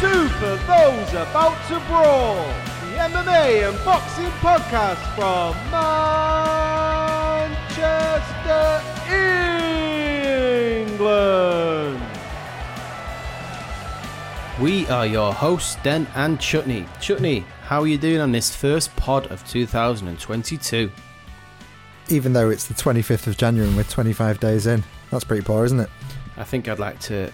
Two for those about to brawl. The MMA and boxing podcast from Manchester, England. We are your hosts, Den and Chutney. Chutney, how are you doing on this first pod of 2022? Even though it's the 25th of January and we're 25 days in. That's pretty poor, isn't it? I think I'd like to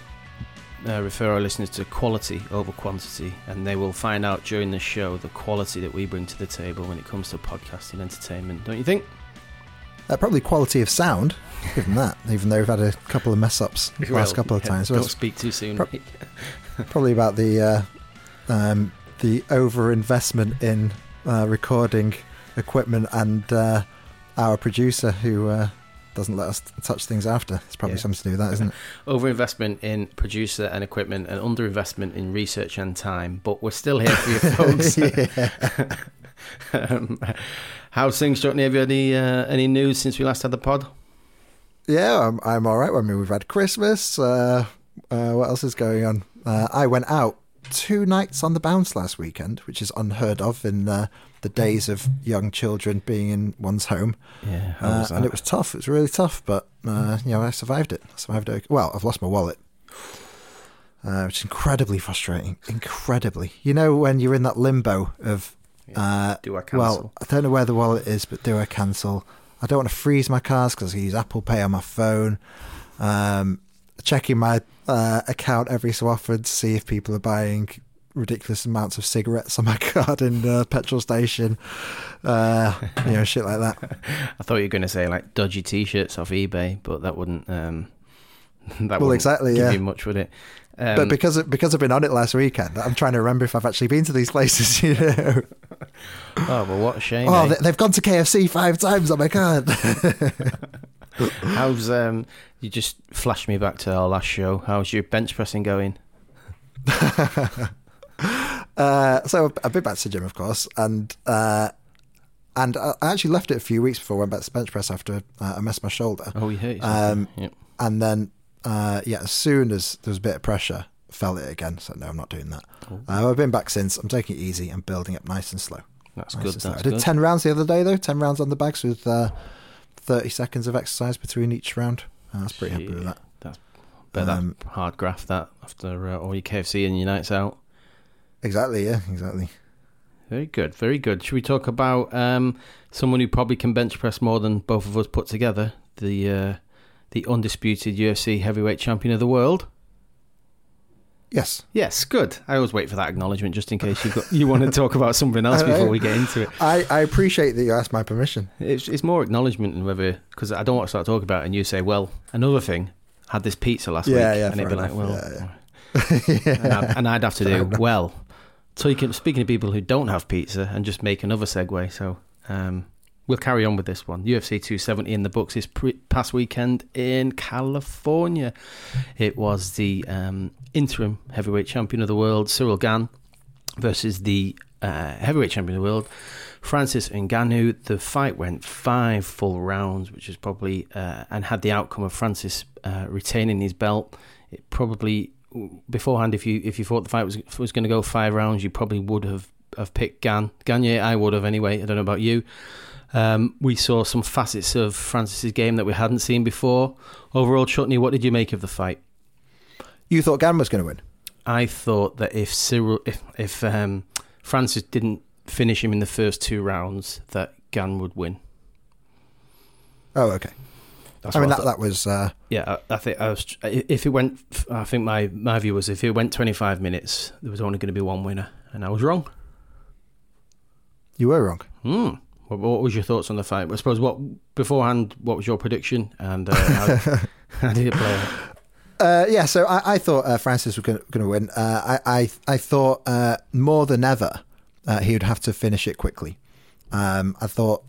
uh, refer our listeners to quality over quantity, and they will find out during the show the quality that we bring to the table when it comes to podcasting entertainment, don't you think? Uh, probably quality of sound, given that, even though we've had a couple of mess ups the last couple of yeah, times. Don't it's speak too soon. Pro- probably about the uh, um, the over investment in uh, recording equipment and uh, our producer who uh, doesn't let us touch things after. It's probably Yeah. something to do with that, isn't it? Overinvestment in producer and equipment, and underinvestment in research and time. But we're still here for you folks. um, how's things, Chutney? Have you had any uh, any news since we last had the pod? Yeah, I'm, I'm all right. I mean, we've had Christmas. Uh, uh, what else is going on? Uh, I went out two nights on the bounce last weekend, which is unheard of in uh, the days of young children being in one's home. Yeah, Uh, and it was tough. It was really tough, but uh, you know, I survived it. I survived it. Well, I've lost my wallet, uh, which is incredibly frustrating. Incredibly, you know, when you're in that limbo of, uh, Do I cancel? well, I don't know where the wallet is, but do I cancel? I don't want to freeze my cars because I use Apple Pay on my phone. Um, checking my uh, account every so often to see if people are buying ridiculous amounts of cigarettes on my card in the petrol station. Uh, you know, shit like that. I thought you were going to say like dodgy T-shirts off eBay, but that wouldn't. Um, that Well, exactly, Give yeah. you much, would it? Um, but because because I've been on it last weekend, I'm trying to remember if I've actually been to these places. You know, oh, well, what a shame. oh, eh? they, they've gone to KFC five times on my card. How's um? You just flashed me back to our last show. How's your bench pressing going? uh, so I've been back to the gym, of course, and uh, and I actually left it a few weeks before I went back to bench press after uh, I messed my shoulder. Oh, you hurt Um. Yep. And then, uh, yeah, as soon as there was a bit of pressure, felt it again. So no, I'm not doing that. Oh. Uh, I've been back since. I'm taking it easy and building up nice and slow. That's Nice good. That's I did good. ten rounds the other day though. Ten rounds on the bags with uh, thirty seconds of exercise between each round. I was pretty happy with that. That's bet Um, that hard graft that after uh, all your KFC and your nights out. Exactly. Yeah. Exactly. Very good, very good. Should we talk about um, someone who probably can bench press more than both of us put together? The uh, the undisputed UFC heavyweight champion of the world. Yes. Yes, good. I always wait for that acknowledgement just in case you got, you want to talk about something else before we get into it. I, I appreciate that you asked my permission. It's, it's more acknowledgement than whether because I don't want to start talking about it and you say, well, another thing, had this pizza last Yeah, week, yeah, and it'd be fair like, well, enough. Yeah, and, I'd, and I'd have to do well. So you can speaking to people who don't have pizza and just make another segue. So um, we'll carry on with this one. UFC 270 in the books this pre- past weekend in California. It was the um, interim heavyweight champion of the world, Ciryl Gane, versus the uh, heavyweight champion of the world, Francis Ngannou. The fight went five full rounds, which is probably uh, and had the outcome of Francis uh, retaining his belt. It probably beforehand, if you if you thought the fight was was going to go five rounds, you probably would have have picked Gane Gane. I would have anyway. I don't know about you. Um, we saw some facets of Francis's game that we hadn't seen before. Overall, Chutney, what did you make of the fight? You thought Gane was going to win. I thought that if Ciryl, if if um, Francis didn't finish him in the first two rounds, that Gane would win. Oh, okay. That's I mean what that that was uh, Yeah, I, I think I was. If it went, I think my my view was if it went twenty five minutes, there was only going to be one winner, and I was wrong. you were wrong. Hmm. What, what was your thoughts on the fight? I suppose what beforehand. What was your prediction, and uh, how, how did it play out? Uh, yeah, so I, I thought uh, Francis was going to win. Uh, I, I I thought uh, more than ever uh, he would have to finish it quickly. Um, I thought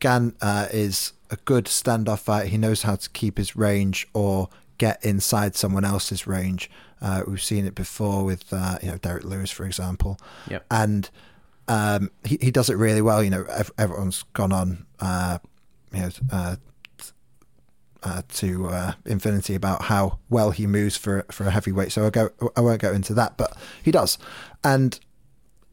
Gane uh, is a good standoff fighter. He knows how to keep his range or get inside someone else's range. Uh, we've seen it before with uh, you know Derrick Lewis, for example, Yep. and um, he he does it really well. You know, ev- everyone's gone on uh, you know uh, uh, to uh, infinity about how well he moves for for a heavyweight. So I go I won't go into that, but he does. And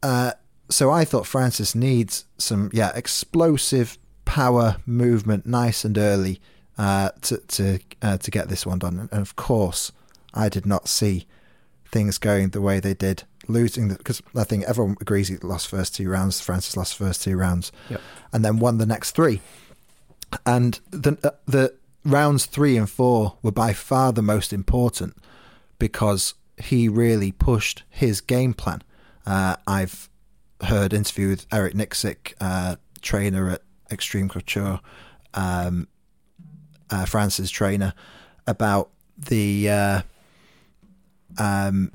uh, so I thought Francis needs some yeah explosive power movement, nice and early uh, to to to get this one done. And of course, I did not see things going the way they did. Losing because I think everyone agrees he lost first two rounds. Francis lost first two rounds, Yep. and then won the next three. And the uh, the rounds three and four were by far the most important because he really pushed his game plan. Uh, I've heard interview with Eric Nicksick, uh, trainer at Extreme Couture, um, uh, France's trainer, about the uh, um,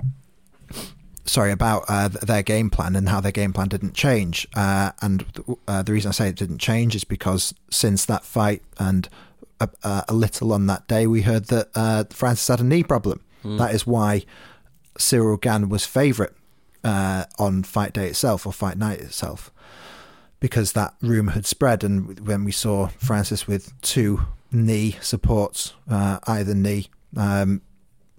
sorry about uh, th- their game plan and how their game plan didn't change. Uh, and uh, the reason I say it didn't change is because since that fight and a, a little on that day, we heard that uh, Francis had a knee problem. That is why Ciryl Gane was favourite uh, on fight day itself or fight night itself, because that rumour had spread. And when we saw Francis with two knee supports, uh, either knee, um,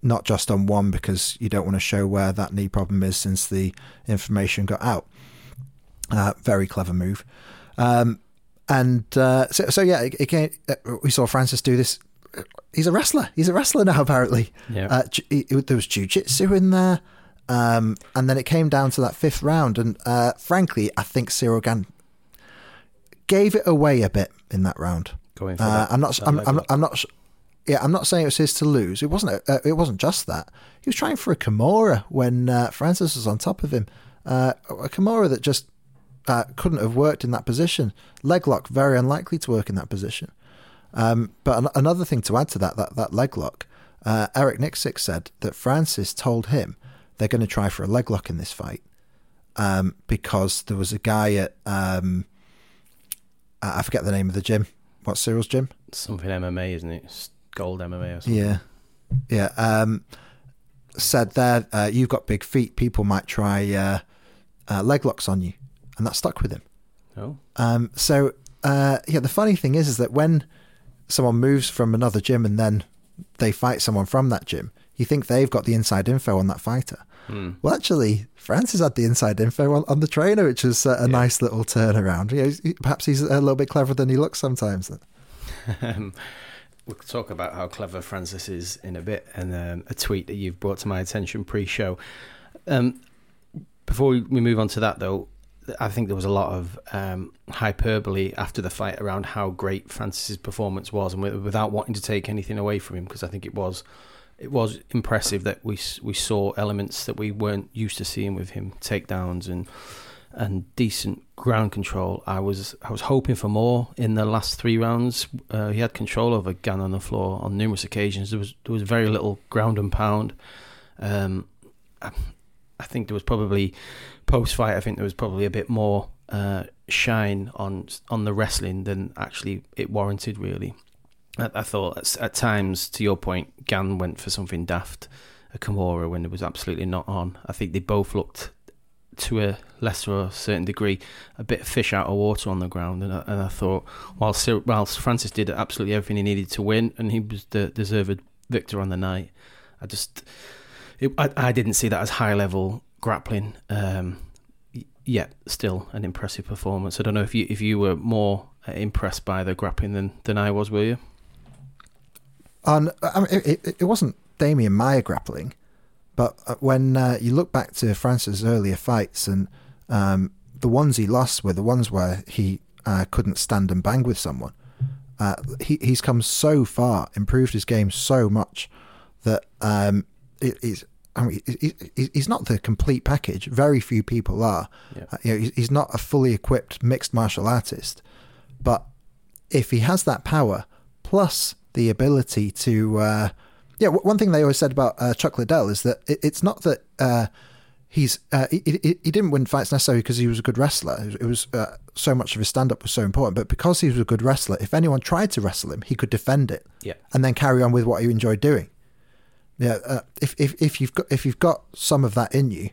not just on one, because you don't want to show where that knee problem is since the information got out. Uh, very clever move. Um, and uh, so, so yeah, it, it came, uh, we saw Francis do this. He's a wrestler. He's a wrestler now, apparently. Yeah. Uh, there was jujitsu in there. Um, and then it came down to that fifth round. And uh, frankly, I think Ciryl Gane gave it away a bit in that round. Going for Uh, that- I'm not. that I'm, I'm. I'm not. Yeah, I'm not saying it was his to lose. It wasn't. Uh, it wasn't just that. He was trying for a Kimura when uh, Francis was on top of him. Uh, a Kimura that just uh, couldn't have worked in that position. Leg lock very unlikely to work in that position. Um, but an- another thing to add to that, that, that leg lock, uh, Eric Nicksick said that Francis told him they're going to try for a leg lock in this fight um, because there was a guy at, um, I I forget the name of the gym. What's Cyril's gym? Something MMA, isn't it? Gold MMA or something. Yeah, yeah. Um, said there, uh, you've got big feet. People might try uh, uh, leg locks on you, and that stuck with him. Oh, Um, so uh, yeah, the funny thing is, is that when someone moves from another gym and then they fight someone from that gym, you think they've got the inside info on that fighter. Hmm. Well, actually, Francis had the inside info on, on the trainer, which was uh, a nice little turnaround. You know, he- perhaps he's a little bit cleverer than he looks sometimes. We'll talk about how clever Francis is in a bit, and um, a tweet that you've brought to my attention pre-show. Um, before we we move on to that, though, I think there was a lot of um, hyperbole after the fight around how great Francis's performance was, and without wanting to take anything away from him, because I think it was it was impressive that we we saw elements that we weren't used to seeing with him, takedowns and and decent ground control. I was I was hoping for more in the last three rounds. Uh, he had control over Gane on the floor on numerous occasions. There was there was very little ground and pound. Um, I, I think there was probably post fight. I think there was probably a bit more uh, shine on on the wrestling than actually it warranted. Really, I, I thought at, at times, to your point, Gane went for something daft. A Kimura when it was absolutely not on. I think they both looked to a lesser or certain degree, a bit of fish out of water on the ground. And I, and I thought, whilst, whilst Francis did absolutely everything he needed to win, and he was the deserved victor on the night, I just, it, I, I didn't see that as high level grappling. Um, yet, still an impressive performance. I don't know if you if you were more impressed by the grappling than than I was. Were you? On, I mean, it, it, it wasn't Damian Maia grappling, but uh, when uh, you look back to Francis' earlier fights and um, the ones he lost were the ones where he uh, couldn't stand and bang with someone. Uh, he he's come so far, improved his game so much that um, it, he's. I mean, he, he, he's not the complete package. Very few people are. Yeah. Uh, you know, he's- he's not a fully equipped mixed martial artist, but if he has that power plus the ability to uh, yeah w- one thing they always said about uh, chuck liddell is that it, it's not that uh, he's uh, he, he, he didn't win fights necessarily because he was a good wrestler it was, uh, so much of his stand-up was so important but because he was a good wrestler if anyone tried to wrestle him he could defend it Yeah. and then carry on with what he enjoyed doing yeah uh, if, if, if you've got if you've got some of that in you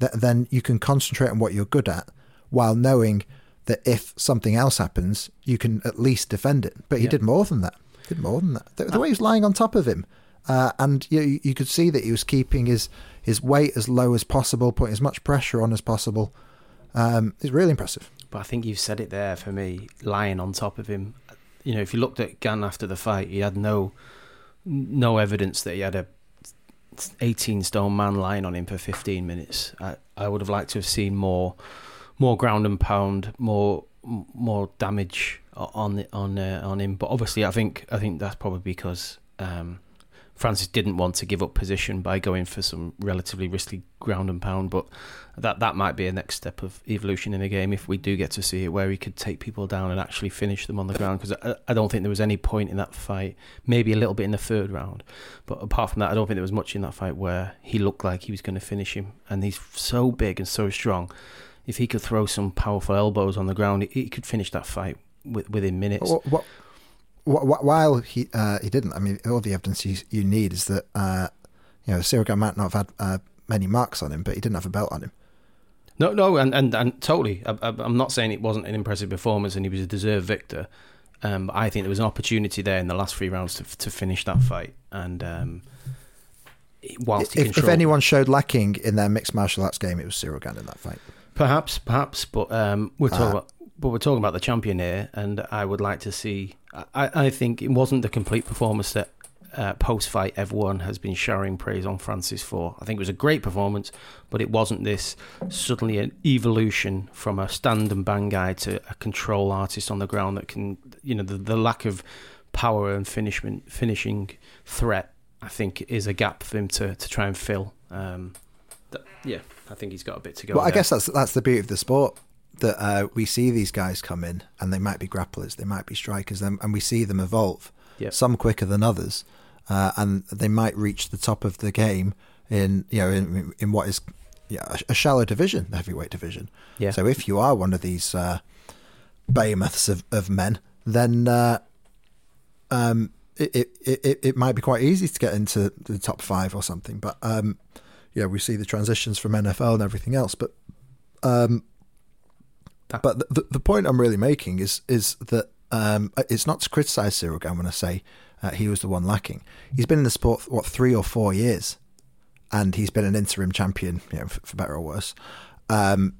th- then you can concentrate on what you're good at while knowing that if something else happens you can at least defend it but he Yeah. did more than that Did more than that. The, the way he was lying on top of him, uh, and you you could see that he was keeping his his weight as low as possible, putting as much pressure on as possible. Um, it's really impressive. But I think you've said it there for me, lying on top of him. You know, if you looked at Gane after the fight, he had no no evidence that he had a 18 stone man lying on him for 15 minutes. I, I would have liked to have seen more more ground and pound, more more damage on on uh, on him. But obviously, I think I think that's probably because um, Francis didn't want to give up position by going for some relatively risky ground and pound, but that that might be a next step of evolution in the game if we do get to see it, where he could take people down and actually finish them on the ground. Because I, I, don't think there was any point in that fight, maybe a little bit in the third round, but apart from that, I don't think there was much in that fight where he looked like he was going to finish him. And he's so big and so strong. If he could throw some powerful elbows on the ground, he, he could finish that fight within minutes. What, what, while he uh, he didn't, I mean, all the evidence you, you need is that uh, you know Ciryl might not have had uh, many marks on him, but he didn't have a belt on him. No, no, and and, and totally. I, am not saying it wasn't an impressive performance and he was a deserved victor. Um, I think there was an opportunity there in the last three rounds to to finish that fight, and um, whilst if, if, anyone showed lacking in their mixed martial arts game, it was Gane in that fight. Perhaps, perhaps, but um, we're talking uh, about but we're talking about the champion here, and I would like to see. I, I think it wasn't the complete performance that uh, post fight everyone has been showering praise on Francis for. I think it was a great performance, but it wasn't this suddenly an evolution from a stand and bang guy to a control artist on the ground that can, you know, the, the lack of power and finishing finishing threat. I think is a gap for him to, to try and fill. Um, that, yeah, I think he's got a bit to go. Well, there. I guess that's that's the beauty of the sport that uh, we see these guys come in and they might be grapplers, they might be strikers, and, and we see them evolve. Yep. Some quicker than others, uh, and they might reach the top of the game in you know in, in what is yeah, a shallow division, the heavyweight division. Yeah. So if you are one of these uh, behemoths of, of men, then uh, um, it, it, it it might be quite easy to get into the top five or something. But um, yeah, we see the transitions from NFL and everything else. But um, that. But the, the point I'm really making is is that um, it's not to criticise Ciryl Gane when I say uh, he was the one lacking. He's been in the sport what three or four years, and he's been an interim champion, you know, for, for better or worse. Um,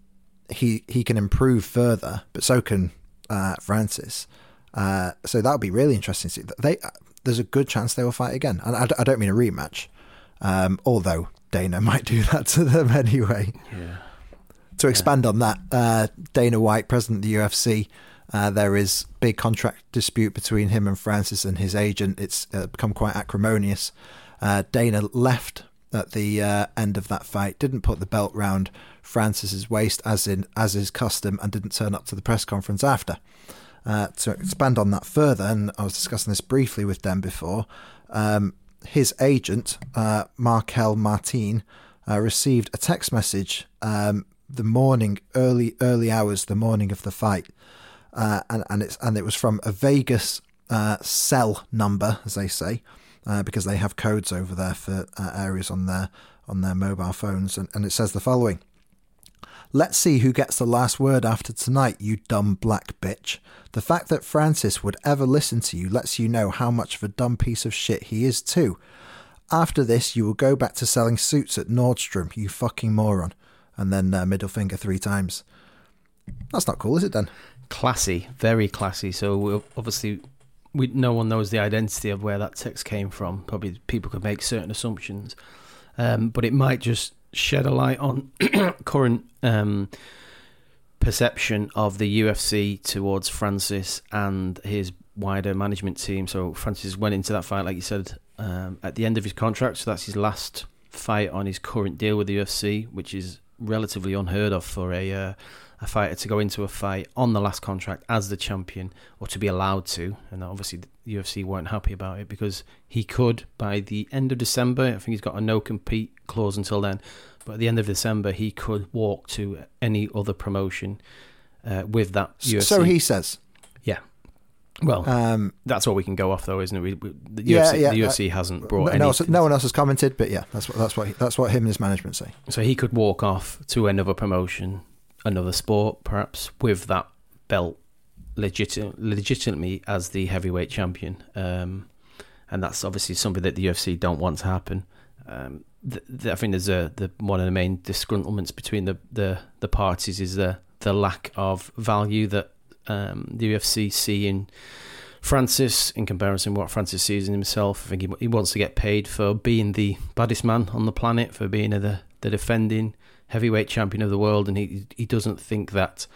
he he can improve further, but so can uh, Francis. Uh, so that would be really interesting. To see. They there's a good chance they will fight again, and I, I don't mean a rematch, um, although Dana might do that to them anyway. Yeah to expand yeah. on that, uh, Dana White, president of the UFC, uh, there is big contract dispute between him and Francis and his agent. It's uh, become quite acrimonious. Uh, Dana left at the uh, end of that fight, didn't put the belt round Francis's waist as in as is custom, and didn't turn up to the press conference after. Uh, to expand on that further, and I was discussing this briefly with them before. Um, his agent, uh, Marquel Martin, received a text message um, the morning, early early hours, the morning of the fight, uh, and and it's and it was from a Vegas uh, cell number, as they say, uh, because they have codes over there for uh, areas on their on their mobile phones, and, and it says the following. Let's see who gets the last word after tonight, you dumb black bitch. The fact that Francis would ever listen to you lets you know how much of a dumb piece of shit he is, too. After this, you will go back to selling suits at Nordstrom, you fucking moron and then uh, middle finger three times. That's not cool, is it, then? Classy, very classy. So obviously, we no one knows the identity of where that text came from. Probably people could make certain assumptions, um, but it might just shed a light on current um, perception of the UFC towards Francis and his wider management team. So Francis went into that fight, like you said, um, at the end of his contract. So that's his last fight on his current deal with the UFC, which is relatively unheard of for a uh, a fighter to go into a fight on the last contract as the champion or to be allowed to. And obviously, the UFC weren't happy about it because he could, by the end of December, I think he's got a no compete clause until then, but at the end of December, he could walk to any other promotion uh, with that UFC. So he says. Well, um, that's what we can go off, though, isn't it? We, we, the UFC, yeah, yeah, the UFC uh, hasn't brought no, any. No one else has commented, but yeah, that's what that's what that's what him and his management say. So he could walk off to another promotion, another sport, perhaps with that belt legit- legitimately as the heavyweight champion, um, and that's obviously something that the UFC don't want to happen. Um, th- th- I think there's a the one of the main disgruntlements between the, the, the parties is the the lack of value that um, the UFC seeing Francis in comparison to what Francis sees in himself. I think he, he wants to get paid for being the baddest man on the planet, for being the the defending heavyweight champion of the world, and he he doesn't think that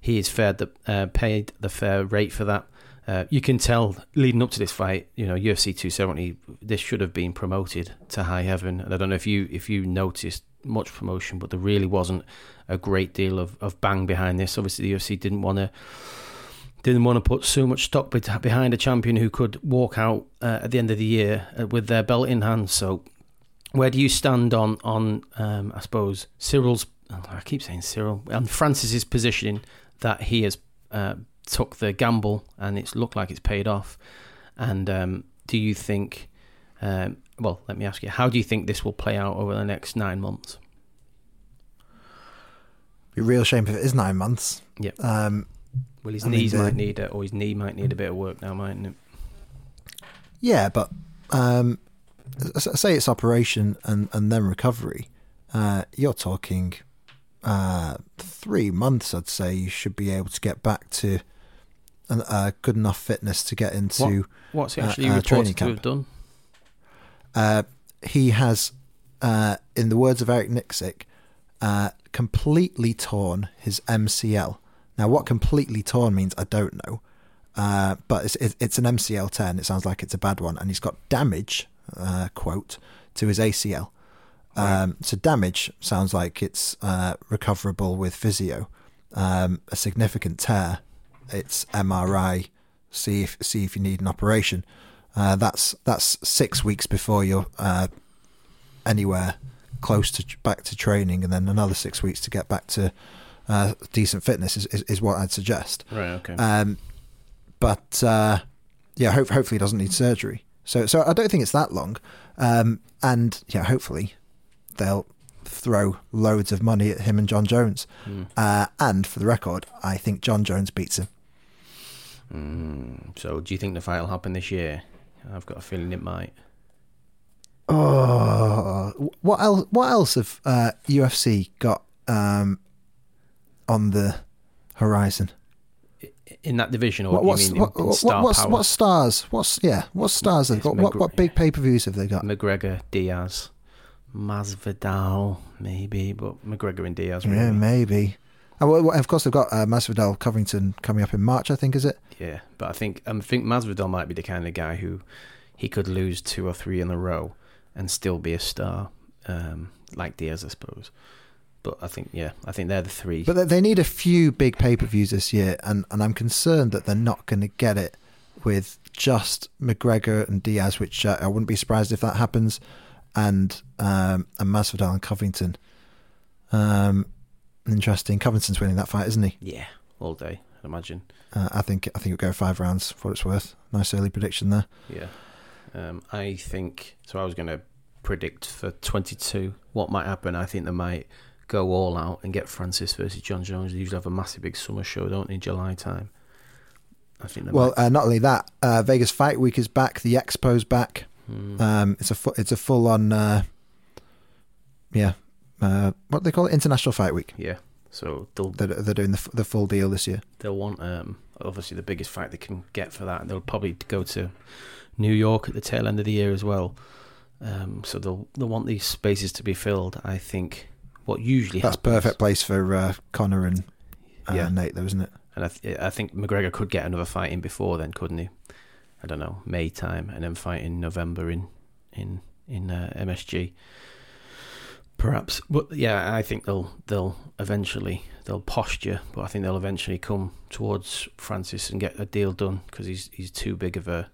he is fair the, uh, paid the fair rate for that. Uh, you can tell leading up to this fight, you know, UFC 270, this should have been promoted to high heaven. And I don't know if you if you noticed much promotion, but there really wasn't a great deal of, of bang behind this. Obviously, the UFC didn't want to didn't want to put so much stock behind a champion who could walk out uh, at the end of the year uh, with their belt in hand. So, where do you stand on on um, I suppose Ciryl's? I keep saying Ciryl and Francis's positioning that he has uh, took the gamble and it's looked like it's paid off. And um, do you think? Um, well, let me ask you: How do you think this will play out over the next nine months? Be a real shame if it is nine months. Yeah. Um, well, his I knees mean, the, might need it, or his knee might need a bit of work now, mightn't it? Yeah, but um, say it's operation and, and then recovery. Uh, you're talking uh, three months, I'd say you should be able to get back to uh, good enough fitness to get into. What, what's he actually uh, reported to have done? Uh, he has, uh, in the words of Eric Nicksick, uh, completely torn his MCL. Now, what completely torn means, I don't know. Uh, but it's, it's an MCL 10. It sounds like it's a bad one. And he's got damage, quote, to his ACL. Um, so damage sounds like it's uh, recoverable with physio. Um, a significant tear, it's MRI. See if see if you need an operation. Uh, that's that's six weeks before you're uh, anywhere close to back to training, and then another six weeks to get back to uh, decent fitness is, is, is, what I'd suggest. Right. Okay. Um, but uh, yeah, hope, hopefully he doesn't need surgery. So so I don't think it's that long. Um, and yeah, hopefully they'll throw loads of money at him and Jon Jones. Mm. Uh, and for the record, I think Jon Jones beats him. Mm. So, do you think the fight will happen this year? I've got a feeling it might. Oh, what else? What else have uh, UFC got um, on the horizon? In that division, or what, what's, what, star what's, what stars? What's yeah? What stars have got? What, what big pay per views have they got? McGregor, Diaz. Masvidal, maybe, but McGregor and Diaz. Really. Yeah, maybe. Oh, well, of course, they've got uh, Masvidal Covington coming up in March. I think is it? Yeah, but I think um, I think Masvidal might be the kind of guy who he could lose two or three in a row and still be a star, um, like Diaz, I suppose. But I think, yeah, I think they're the three. But they need a few big pay per views this year, and, and I'm concerned that they're not going to get it with just McGregor and Diaz, which uh, I wouldn't be surprised if that happens and um, and Masvidal and Covington. Um, interesting. Covington's winning that fight, isn't he? Yeah, all day. I'd imagine. Uh, I think I think it'll go five rounds for what it's worth. Nice early prediction there. Yeah, um, I think so. I was going to predict for twenty two what might happen. I think they might go all out and get Francis versus Jon Jones. They usually have a massive big summer show, don't they, in July time. I think. Well, uh, not only that, uh, Vegas Fight Week is back. The Expo's back. Mm. Um, it's a fu- it's a full on, uh, yeah, uh, what do they call it? International Fight Week. Yeah. So they'll they're, they're doing the the full deal this year. They'll want um, obviously the biggest fight they can get for that, and they'll probably go to New York at the tail end of the year as well. Um, so they'll they'll want these spaces to be filled. I think what usually that's happens, perfect place for uh, Conor and uh, yeah. Nate, though, isn't it? And I, th- I think McGregor could get another fight in before then, couldn't he? I don't know May time, and then fight in November in in in uh, MSG. Perhaps, but yeah, I think they'll they'll eventually they'll posture, but I think they'll eventually come towards Francis and get a deal done because he's he's too big of a.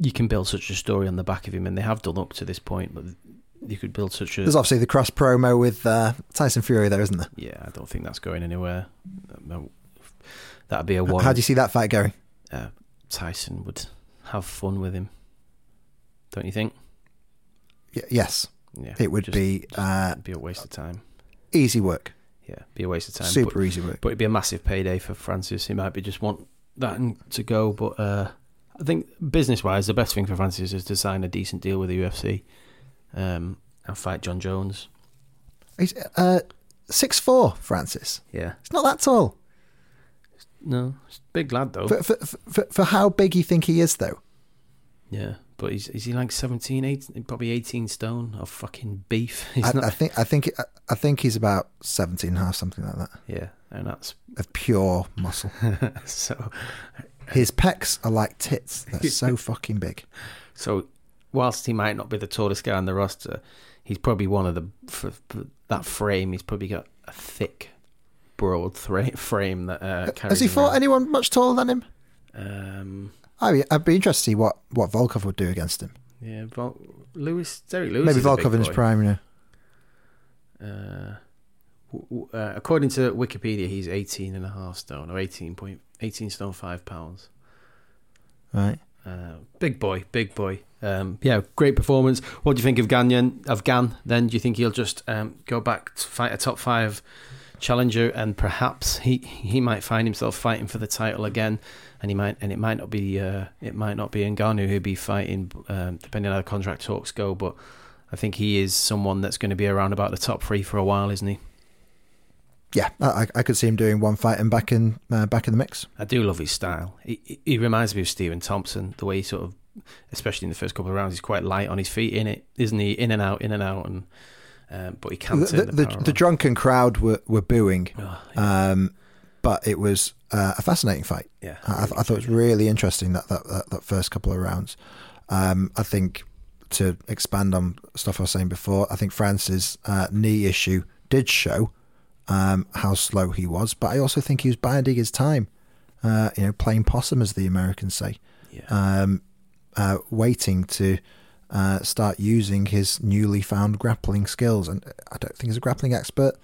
You can build such a story on the back of him, and they have done up to this point, but you could build such a. There's obviously the cross promo with uh, Tyson Fury there, isn't there? Yeah, I don't think that's going anywhere. That'd be a one. How do you see that fight going? Uh, Tyson would have fun with him, don't you think? Y- yes. Yeah, it would just, be uh, be a waste of time. Easy work. yeah, be a waste of time. Super but, easy work. but it'd be a massive payday for Francis. He might be just want that to go, but uh, I think business wise, the best thing for Francis is to sign a decent deal with the UFC um, and fight Jon Jones. He's uh, six four, Francis. Yeah, It's not that tall. no, big lad though. For, for, for, for how big you think he is, though. yeah, but he's is he like 17, 18, probably eighteen stone of fucking beef? He's I, not. I think I think I think he's about 17 and a half, something like that, yeah, and that's of pure muscle. so. His pecs are like tits. They're so fucking big. So, whilst he might not be the tallest guy on the roster, he's probably one of the for, for that frame. He's probably got a thick, broad thra- frame that uh, carries. Has he fought around. anyone much taller than him? Um, I mean, I'd be interested to see what, what Volkov would do against him. yeah, Vol- Lewis, Derrick Lewis. Maybe is a big Volkov in his prime, you know. Uh, w- uh, according to Wikipedia, he's 18 and a half stone, or 18 point, 18 stone five pounds. Right. Uh, big boy, big boy. Um, yeah, great performance. What do you think of Ganyan? Of Gane? Then do you think he'll just um, go back to fight a top five challenger, and perhaps he he might find himself fighting for the title again, and he might and it might not be uh, it might not be Ngannou who'll be fighting, um, depending on how the contract talks go. But I think he is someone that's going to be around about the top three for a while, isn't he? Yeah, I, I could see him doing one fight and back in uh, back in the mix. I do love his style. He, he- reminds me of Stephen Thompson. The way he sort of, especially in the first couple of rounds, he's quite light on his feet. In it, isn't he? In and out, in and out, and um, but he can The, the, the, the, power the on. drunken crowd were, were booing, Oh, yeah, um, but it was uh, a fascinating fight. yeah. I, I thought it was really interesting that that, that, that first couple of rounds. Um, I think to expand on stuff I was saying before, I think France's uh, knee issue did show um, how slow he was, but I also think he was biding his time. Uh, you know, playing possum, as the Americans say, yeah. um, uh, waiting to uh, start using his newly found grappling skills. And I don't think he's a grappling expert,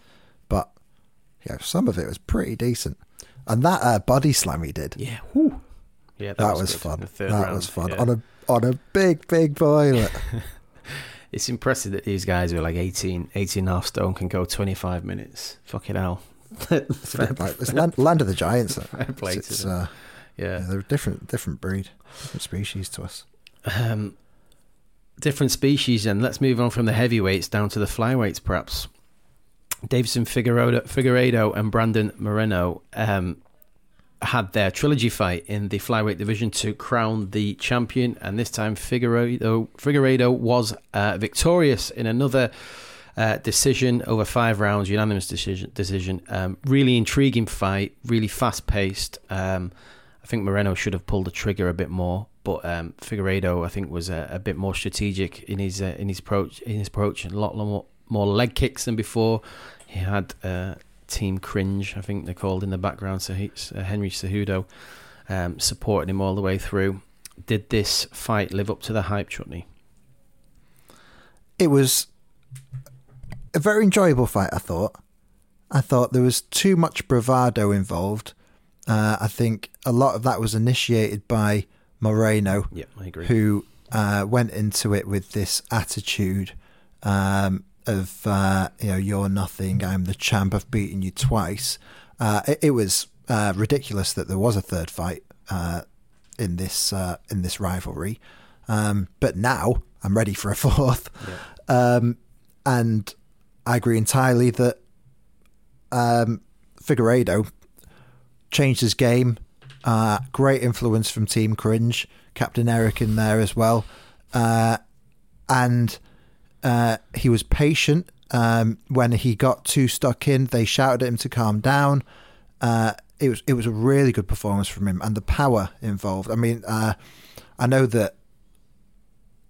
but yeah, some of it was pretty decent. And that uh, body slam he did, yeah. Whew. Yeah, that, that, was, good. fun. That round, was fun yeah. on a on a big big boiler. It's impressive that these guys who are like 18, 18 and a half stone can go 25 minutes. Fucking hell. It's, a bit like, it's land, land of the giants. Fair play to It's, them. uh, yeah. yeah, they're a different different breed, different species to us. Um, different species, and let's move on from the heavyweights down to the flyweights, perhaps. Deiveson Figueroa, Figueiredo and Brandon Moreno um, had their trilogy fight in the flyweight division to crown the champion, and this time Figueiredo was uh, victorious in another uh, decision over five rounds, unanimous decision. Decision. Um, really intriguing fight, really fast paced. Um, I think Moreno should have pulled the trigger a bit more, but um, Figueiredo I think was a, a bit more strategic in his uh, in his approach in his approach, a lot more, more leg kicks than before. He had uh, Team Cringe, I think they're called in the background. So he's uh, Henry Cejudo um, supporting him all the way through. Did this fight live up to the hype, Chutney? It was a very enjoyable fight. I thought. I thought there was too much bravado involved. Uh, I think a lot of that was initiated by Moreno, Yeah, I agree. who uh, went into it with this attitude um, of uh, you know you're nothing, I'm the champ, I've beaten you twice. Uh, it, it was uh, ridiculous that there was a third fight uh, in this uh, in this rivalry, um, but now I'm ready for a fourth, um, and I agree entirely that um, Figueiredo changed his game. Uh, great influence from Team Cringe, Captain Eric in there as well, uh, and uh, he was patient. Um, when he got too stuck in, they shouted at him to calm down. Uh, it was it was a really good performance from him, and the power involved. I mean, uh, I know that.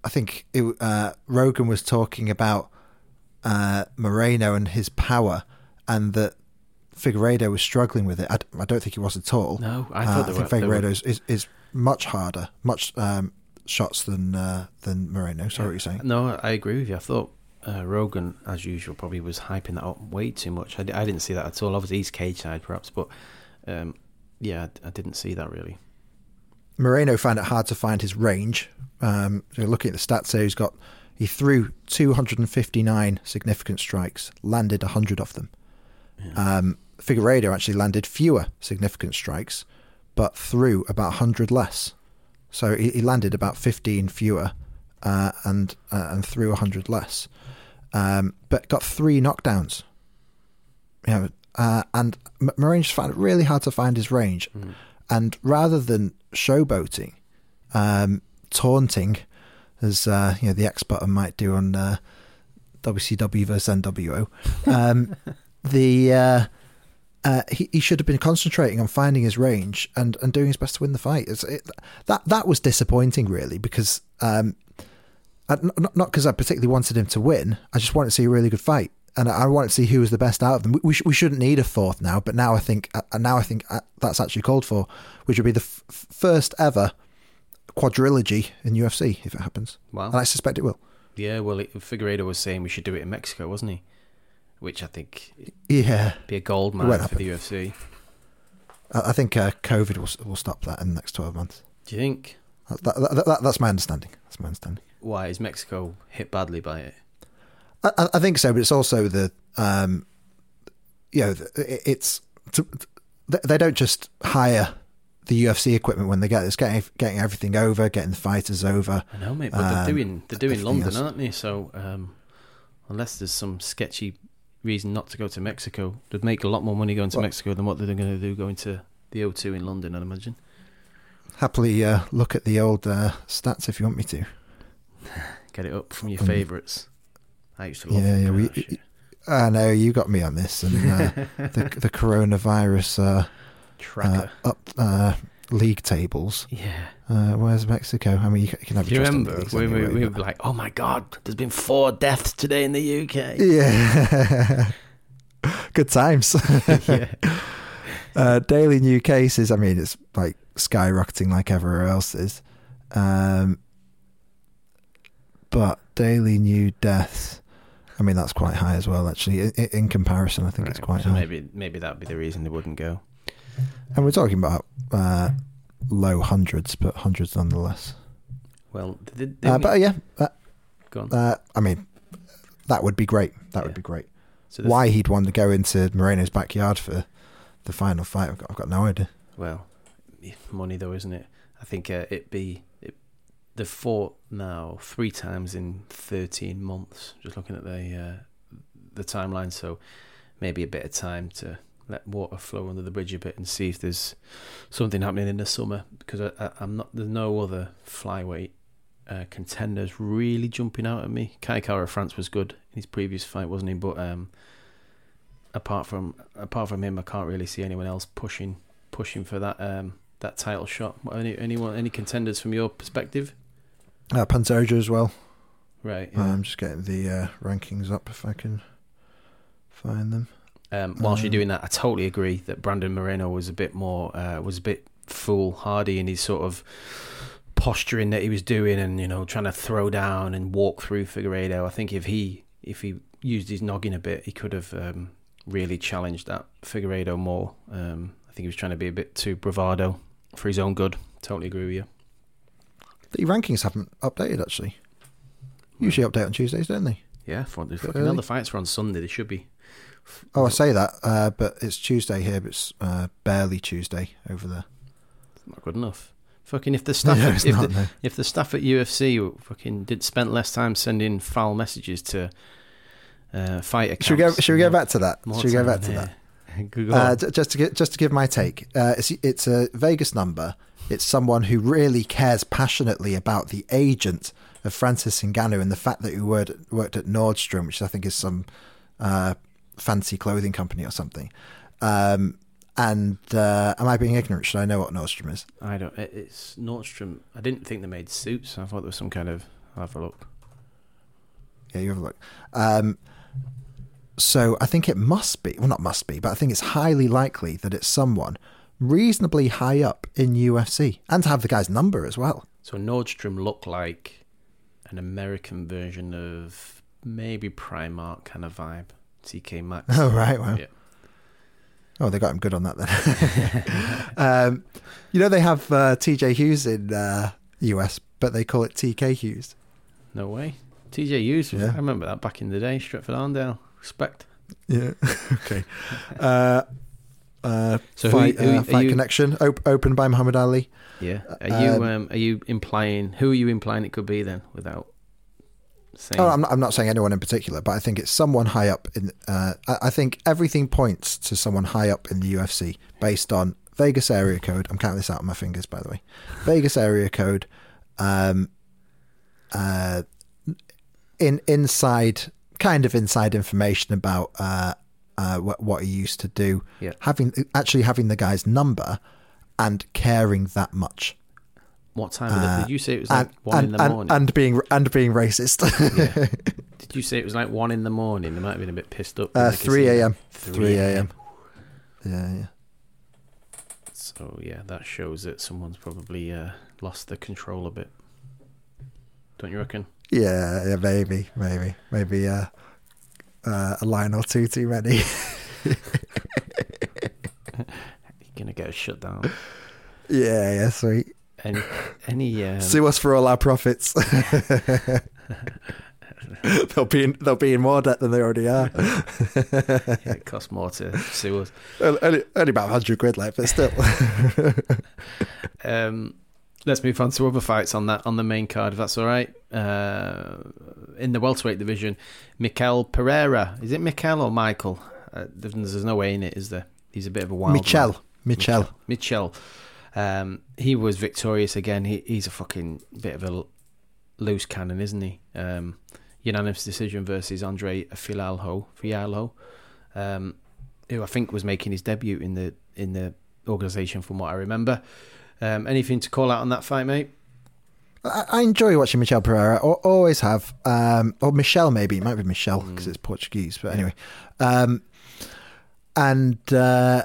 I think it, uh, Rogan was talking about uh, Moreno and his power, and that Figueiredo was struggling with it. I don't think he was at all. No, I Uh, thought I they think were- they were- is, is, is much harder, much um, shots than uh, than Moreno. Sorry, what you're saying. No, I agree with you. I thought uh, Rogan, as usual, probably was hyping that up way too much. I, d- I didn't see that at all. Obviously, he's cage side, perhaps, but um, yeah, I, I didn't see that really. Moreno found it hard to find his range. Um, so looking at the stats there, he's got he threw 259 significant strikes, landed 100 of them. Um, Figueiredo actually landed fewer significant strikes, but threw about 100 less. So he, he landed about 15 fewer uh, and uh, and threw 100 less, um, but got three knockdowns. You know, uh, and M- Moreno just found it really hard to find his range. And rather than showboating, um, taunting, as uh, you know the X button might do on uh, WCW versus NWO, um, the uh, uh, he, he should have been concentrating on finding his range and, and doing his best to win the fight. It, that that was disappointing, really, because um, I, not not because I particularly wanted him to win. I just wanted to see a really good fight, and I wanted to see who was the best out of them. We we, sh- we shouldn't need a fourth now, but now I think uh, now I think uh, that's actually called for, which would be the f- first ever quadrilogy in UFC if it happens, Wow. and I suspect it will. Yeah, well, Figueiredo was saying we should do it in Mexico, wasn't he? Which I think Yeah, be a gold mine for the UFC. I, think uh, COVID will will stop that in the next twelve months. Do you think? That, that, that, that, that's my understanding. That's my understanding. Why is Mexico hit badly by it? I, I- think so, but it's also the, um, you know, it- it's to, they they don't just hire the UFC equipment when they get it's getting getting everything over, getting the fighters over. I know, mate, but Um, they're doing they're doing London, else. aren't they? So um, unless there's some sketchy reason not to go to Mexico, they'd make a lot more money going to Well- Mexico than what they're going to do going to the O2 in London. I'd imagine. Happily uh, look at the old uh, stats if you want me to. Get it up from your Um, favourites. I used to love. Yeah, yeah, we- that. I know you got me on this, and uh, the the coronavirus uh, uh, tracker. up uh, league tables. yeah. Uh, where's Mexico? I mean, you can, you can have Do you remember we, anyway, we were like, "Oh my God, there's been four deaths today in the UK." Yeah. Good times. yeah. uh, daily new cases, I mean, it's like skyrocketing like everywhere else is. Um, but daily new deaths, I mean, that's quite high as well, actually. In, in comparison, I think it's quite so high. maybe maybe that'd be the reason they wouldn't go. And we're talking about uh, low hundreds, but hundreds nonetheless. Well, did, did Uh, but uh, yeah, uh, go on. uh, I mean, that would be great. That Yeah. would be great. So Why he'd want to go into Moreno's backyard for the final fight, I've got, I've got no idea. Well, money though, isn't it? I think uh, it be it, they've fought now three times in thirteen months. Just looking at the uh, the timeline, so maybe a bit of time to let water flow under the bridge a bit and see if there's something happening in the summer. Because I, I'm not there's no other flyweight uh, contenders really jumping out at me. Kai Kara France was good in his previous fight, wasn't he? But um, apart from apart from him, I can't really see anyone else pushing pushing for that um, that title shot. Any anyone any contenders from your perspective? Uh, Pantoja as well. Right. Uh, Yeah. I'm just getting the uh, rankings up if I can find them. Um, whilst you're um, doing that, I totally agree that Brandon Moreno was a bit more uh, was a bit foolhardy in his sort of posturing that he was doing, and you know trying to throw down and walk through Figueiredo. I think if he if he used his noggin a bit, he could have um, really challenged that Figueiredo more. Um, I think he was trying to be a bit too bravado for his own good. Totally agree with you. The rankings haven't updated actually. Usually update on Tuesdays, don't they? Yeah, for the Bit fucking early. other fights were on Sunday. They should be. Oh, I say that, uh, but it's Tuesday here, but it's uh, barely Tuesday over there. not good enough. Fucking if the staff No, at- if, not, the, no. if the staff at UFC fucking did spent less time sending foul messages to uh, fight accounts. Should we go? Should we go back to that? Should we go back to yeah. that? Uh, just to get, just to give my take, uh, it's, it's a Vegas number. It's someone who really cares passionately about the agent of Francis Ngannou and the fact that he worked, worked at Nordstrom, which I think is some uh, fancy clothing company or something. Um, and uh, am I being ignorant? Should I know what Nordstrom is? I don't. It's Nordstrom. I didn't think they made suits. I thought there was some kind of. I'll have a look. Yeah, you have a look. Um, so I think it must be, well, not must be, but I think it's highly likely that it's someone reasonably high up in UFC and to have the guy's number as well. So Nordstrom looked like an American version of maybe Primark kind of vibe. TK Maxx. Oh, right. Wow. Yeah. Oh, they got him good on that then. um, you know, they have uh, TJ Hughes in uh, US, but they call it TK Hughes. No way. TJ Hughes. Yeah. I remember that back in the day. Stretford Arndale. Respect. Yeah. okay. Uh, uh, So fight, who- uh, fight you- connection op- opened by Muhammad Ali. Yeah. Are you Um, um, are you implying who are you implying it could be then without saying? Oh, I'm not, I'm not saying anyone in particular, but I think it's someone high up in. Uh, I, I think everything points to someone high up in the UFC based on Vegas area code. I'm counting this out on my fingers, by the way. Vegas area code. Um, uh, in inside, kind of inside information about uh, uh, what, what he used to do. Yeah. Having actually having the guy's number and caring that much. What time of the, did you say it was like uh, and, one and, in the and- morning? and being and being racist. did you say it was like one in the morning? They might have been a bit pissed up. Uh, three a.m. 3 3 a.m. Yeah, yeah. So yeah, that shows that someone's probably uh, lost the control a bit. Don't you reckon? Yeah, yeah, maybe, maybe, maybe uh, uh, a line or two too many. You're gonna get shut down. yeah, yeah, sweet. Any any um, Sue us for all our profits. they'll be in, they'll be in more debt than they already are. yeah, it costs more to sue us. only, only about hundred quid left, but still. Um, let's move on to other fights on that on the main card, if that's all right. Uh, in the welterweight division, Mikel Pereira. Is it Mikel or Michael? Uh, there's, there's no way in it, is there? He's a bit of a wild Michel, man. Michel. Michel. Um, he was victorious again. He, he's a fucking bit of a loose cannon, isn't he? Um, unanimous decision versus Andre Fialho, Fialho, um, who I think was making his debut in the in the organisation, from what I remember. Um, anything to call out on that fight, mate? I, enjoy watching Michelle Pereira. Al- Always have. Um, or Michelle, maybe it might be Michelle because it's Portuguese. But anyway, um, and uh,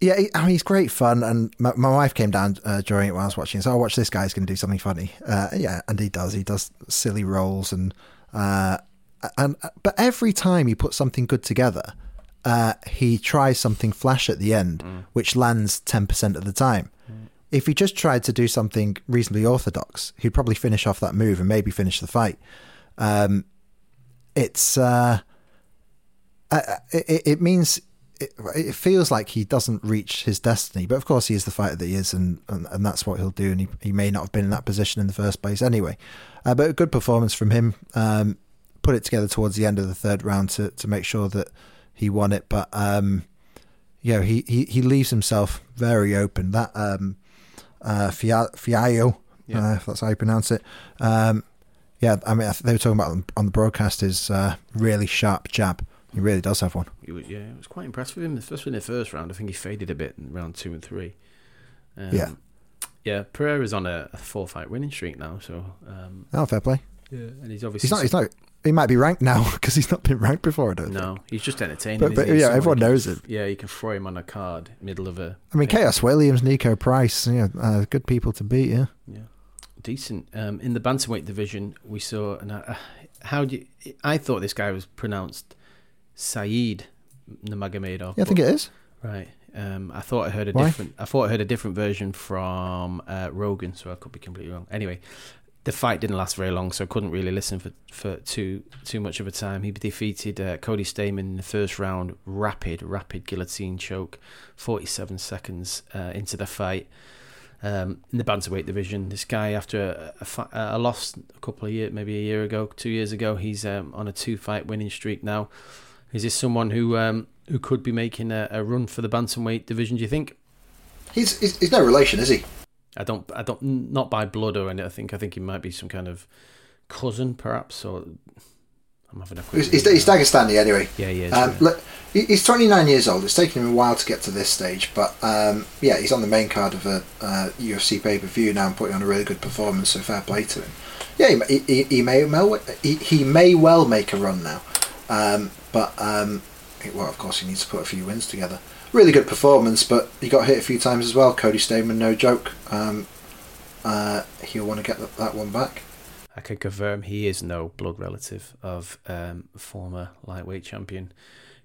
yeah, he- I mean he's great fun. And my, my wife came down uh, during it while I was watching. So I watch this guy's going to do something funny. Uh, yeah, and he does. He does silly roles and uh, and but every time he puts something good together. Uh, he tries something flash at the end, which lands 10% of the time if he just tried to do something reasonably orthodox, he'd probably finish off that move and maybe finish the fight. Um, it's uh, uh, it, it means it, it feels like he doesn't reach his destiny, but of course he is the fighter that he is, and, and, and that's what he'll do. And he, he may not have been in that position in the first place anyway. Uh, but a good performance from him. Um, put it together towards the end of the third round to to make sure that he won it, but. Um, you know, he, he, he leaves himself very open. That um, uh, Fia- Yeah. uh, if that's how you pronounce it. Um, yeah, I mean, they were talking about on- the broadcast his uh, really sharp jab. He really does have one. He was, yeah, I was quite impressed with him, especially in the first round. I think he faded a bit in round two and three. Um, Yeah. yeah. Pereira's on a, a four fight winning streak now, so um, Oh, fair play. yeah, and he's obviously He's not. He's not. He might be ranked now because he's not been ranked before. I don't think. no, he's just entertaining. But- but, yeah, everyone can- knows it. Yeah, you can throw him on a card middle of a. I mean, yeah, Khaos Williams, Niko Price, yeah, uh, good people to beat. Yeah. Yeah, decent. Um, in the bantamweight division, we saw. And uh, how do you, I thought this guy was pronounced Said Nurmagomedov. Yeah, I think it is. Right. Um, I thought I heard a Why? different. I thought I heard a different version from uh, Rogan, so I could be completely wrong. Anyway, the fight didn't last very long, so I couldn't really listen for, for too too much of a time. He defeated uh, Cody Stamann in the first round, rapid, rapid guillotine choke, forty seven seconds uh, into the fight. Um, in the bantamweight division, this guy after a, a, a loss a couple of years, maybe a year ago, two years ago, he's um, on a two fight winning streak now. Is this someone who um, who could be making a, a run for the bantamweight division? Do you think? He's, he's he's no relation, is he? I don't. I don't. Not by blood or anything. I think. I think he might be some kind of cousin, perhaps. Or I'm having a quick. He's, he's. Dagestani anyway. Yeah, he is. Um, yeah. look, he's 29 years old. It's taken him a while to get to this stage, but um, yeah, he's on the main card of a uh, UFC pay per view now and putting on a really good performance. So fair play to him. Yeah, he, he, he may well he, he may well make a run now, um, but um, well, of course, he needs to put a few wins together. Really good performance, but he got hit a few times as well. Cody Stamann, no joke. Um, uh, he'll want to get that, that one back. I can confirm he is no blood relative of um, former lightweight champion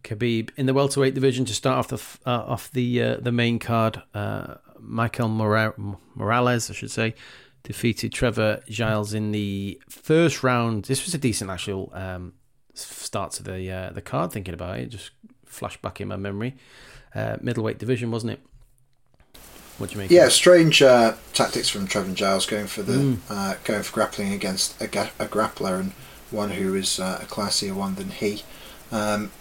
Khabib. In the welterweight division, to start off the uh, off the uh, the main card, uh, Michael Mora- Morales, I should say, defeated Trevin Giles in the first round. This was a decent actual um, start to the uh, the card thinking about it. Just flashed back in my memory. Uh, middleweight division, wasn't it? What do you make? Yeah, strange uh, tactics from Trevin Giles going for the mm. uh, going for grappling against a, ga- a grappler and one who is uh, a classier one than he. Um,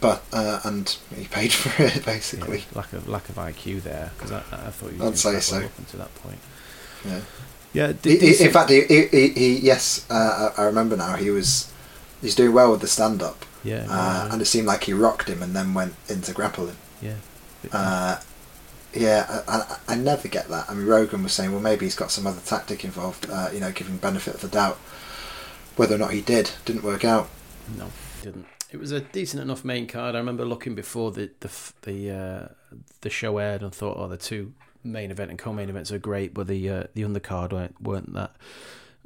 but uh, and he paid for it basically. Yeah, lack of lack of IQ there because I, I thought he was I'd say so. up until that point. Yeah. Yeah. He, he, in fact, he, he, he yes, uh, I remember now. He was he's doing well with the stand up. Yeah, uh, and it seemed like he rocked him and then went into grappling. Yeah. Uh, yeah, I, I, I, never get that. I mean, Rogan was saying, well, maybe he's got some other tactic involved. Uh, you know, giving benefit of the doubt. Whether or not he did didn't work out. No, didn't. It was a decent enough main card. I remember looking before the the the uh, the show aired and thought, oh, the two main event and co-main events are great, but the uh, the undercard weren't weren't that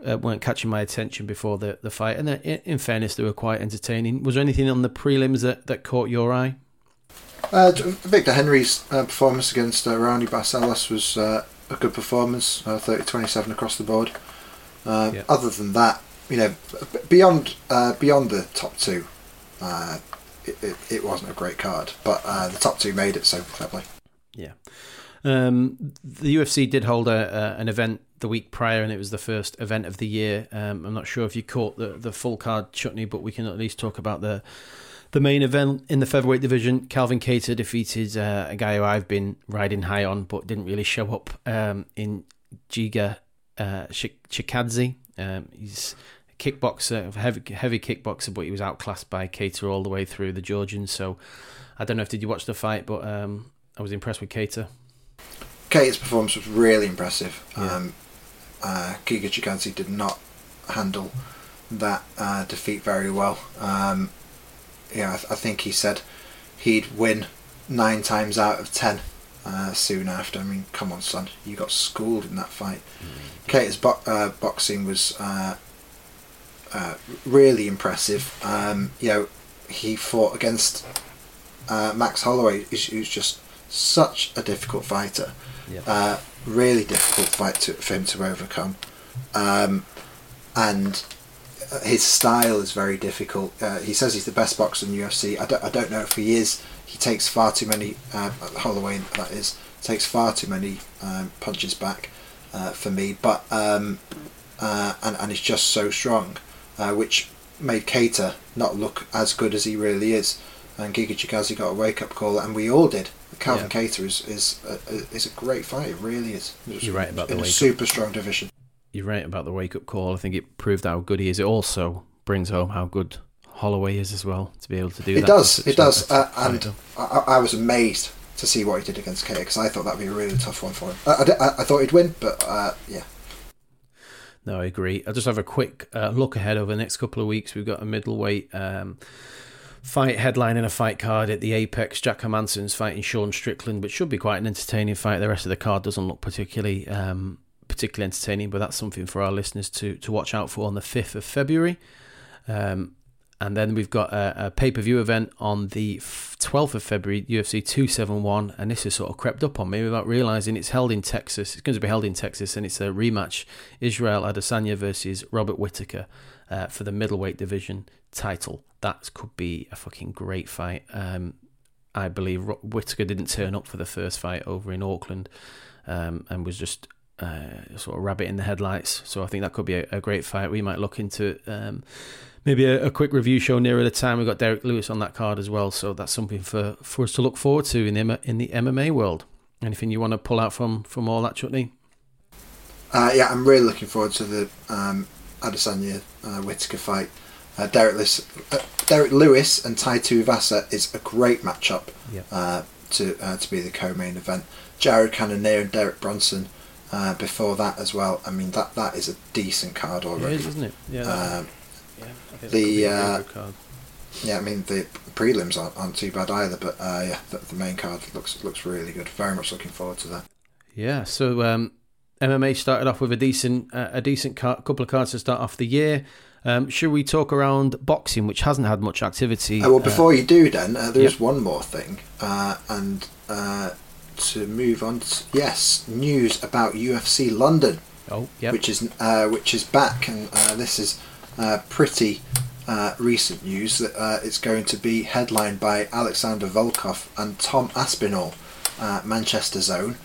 uh, weren't catching my attention before the the fight. And then, in, in, fairness, they were quite entertaining. Was there anything on the prelims that, that caught your eye? Uh, Victor Henry's uh, performance against uh, Raoni Barcelos was uh, a good performance, 30-27 across the board. Yeah. Other than that, you know, beyond beyond the top two, uh, it, it, it, wasn't a great card, but uh, the top two made it so cleverly. Yeah. Um, the UFC did hold a, a, an event the week prior, and it was the first event of the year. Um, I'm not sure if you caught the, the full card chutney, but we can at least talk about the the main event in the featherweight division. Calvin Kattar defeated uh, a guy who I've been riding high on, but didn't really show up um, in Giga uh, Chikadze. Um, he's a kickboxer, heavy, heavy kickboxer, but he was outclassed by Kattar all the way through the Georgians. So I don't know if did you watch the fight, but um, I was impressed with Kattar. Kattar's performance was really impressive. Yeah. Um, uh, Giga did not handle that uh, defeat very well. Um, yeah, I, th- I, think he said he'd win nine times out of ten uh, soon after. I mean, come on, son, you got schooled in that fight. Mm. Kattar's bo- uh, boxing was uh, uh, really impressive. Um, you know, he fought against uh, Max Holloway, who's just such a difficult fighter. Uh, really difficult fight to, for him to overcome. Um, and his style is very difficult. Uh, he says he's the best boxer in the UFC. I don't, I don't know if he is. He takes far too many, uh, Holloway that is, takes far too many um, punches back uh, for me. But um, uh, and and he's just so strong uh, which made Kattar not look as good as he really is. And Giga Chikadze got a wake up call, and we all did. Calvin yeah. Kattar is is a, is a great fight. It really is. You're right about the super strong division. You're right about the wake up call. I think it proved how good he is. It also brings home how good Holloway is as well to be able to do it that. Does, it does. Uh, and I, I, was amazed to see what he did against Kattar because I thought that'd be a really tough one for him. I, I, I thought he'd win, but uh, yeah, no, I agree. I'll just have a quick uh, look ahead over the next couple of weeks. We've got a middleweight um, fight headline in a fight card at the Apex. Jack Hermansson's fighting Sean Strickland, which should be quite an entertaining fight. The rest of the card doesn't look particularly um, particularly entertaining, but that's something for our listeners to to watch out for on the fifth of February. Um, and then we've got a, a pay per view event on the 12th of February, UFC 271. And this has sort of crept up on me without realizing it's held in Texas. It's going to be held in Texas, and it's a rematch Israel Adesanya versus Robert Whitaker uh, for the middleweight division title. That could be a fucking great fight. Um, I believe Whitaker didn't turn up for the first fight over in Auckland um, and was just uh, sort of rabbit in the headlights. So I think that could be a, a great fight. We might look into um, maybe a, a, quick review show nearer the time. We've got Derrick Lewis on that card as well, so that's something for, for us to look forward to in the in the MMA world. Anything you want to pull out from from all that, Chutney? Uh, yeah, I'm really looking forward to the um, Adesanya uh, Whitaker fight. Uh, Derrick, Lewis, uh, Derrick Lewis and Tai Tuivasa is a great matchup yep. uh, to uh, to be the co-main event. Jared Cannonier and Derek Brunson uh, before that as well. I mean that that is a decent card already, it is, isn't it? Yeah. Um, yeah, the uh, yeah, I mean the prelims aren't, aren't too bad either, but uh, yeah, the, the, main card looks looks really good. Very much looking forward to that. Yeah, so um, MMA started off with a decent uh, a decent car- couple of cards to start off the year. Um, should we talk around boxing, which hasn't had much activity? Uh, well, before you do, then uh, there is one more thing, uh, and to move on. To, yes, news about UFC London. Oh, yeah. Which is which is back, and this is uh, pretty uh, recent news that uh, it's going to be headlined by Alexander Volkov and Tom Aspinall, uh, Manchester Zone.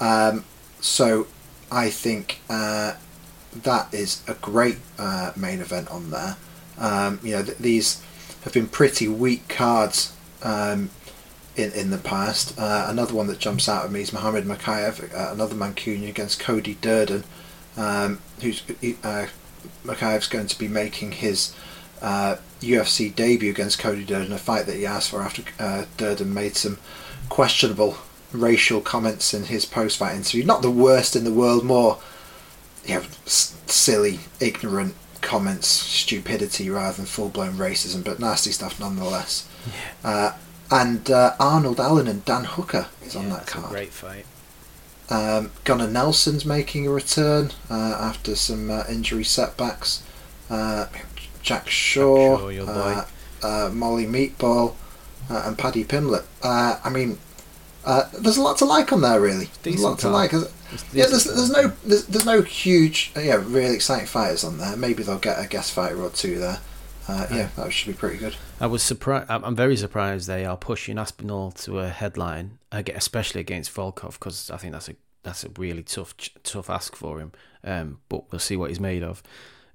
Um, so I think uh, that is a great uh, main event on there. Um, you know, th- these have been pretty weak cards um, in in the past. Uh, another one that jumps out at me is Mohamed Mokaev, uh, another Mancunian against Cody Durden, um, who's uh, Mokaev's going to be making his uh, UFC debut against Cody Durden, a fight that he asked for after uh, Durden made some questionable racial comments in his post-fight interview. Not the worst in the world, more you know, s- silly, ignorant comments, stupidity rather than full-blown racism, but nasty stuff nonetheless. Uh, and uh, Arnold Allen and Dan Hooker is on that card. a great fight. Um, Gunnar Nelson's making a return uh, after some uh, injury setbacks. Uh, Jack Shore, Shore, uh, uh, Molly Meatball, uh, and Paddy Pimblett. Uh, I mean, uh, there's a lot to like on there, really. There's a lot to like. Yeah, there's, there's no there's, there's no huge uh, yeah really exciting fighters on there. Maybe they'll get a guest fighter or two there. Uh, yeah, that should be pretty good. I was surprised. I'm I'm very surprised they are pushing Aspinall to a headline, especially against Volkov, because I think that's a that's a really tough tough ask for him. Um, but we'll see what he's made of.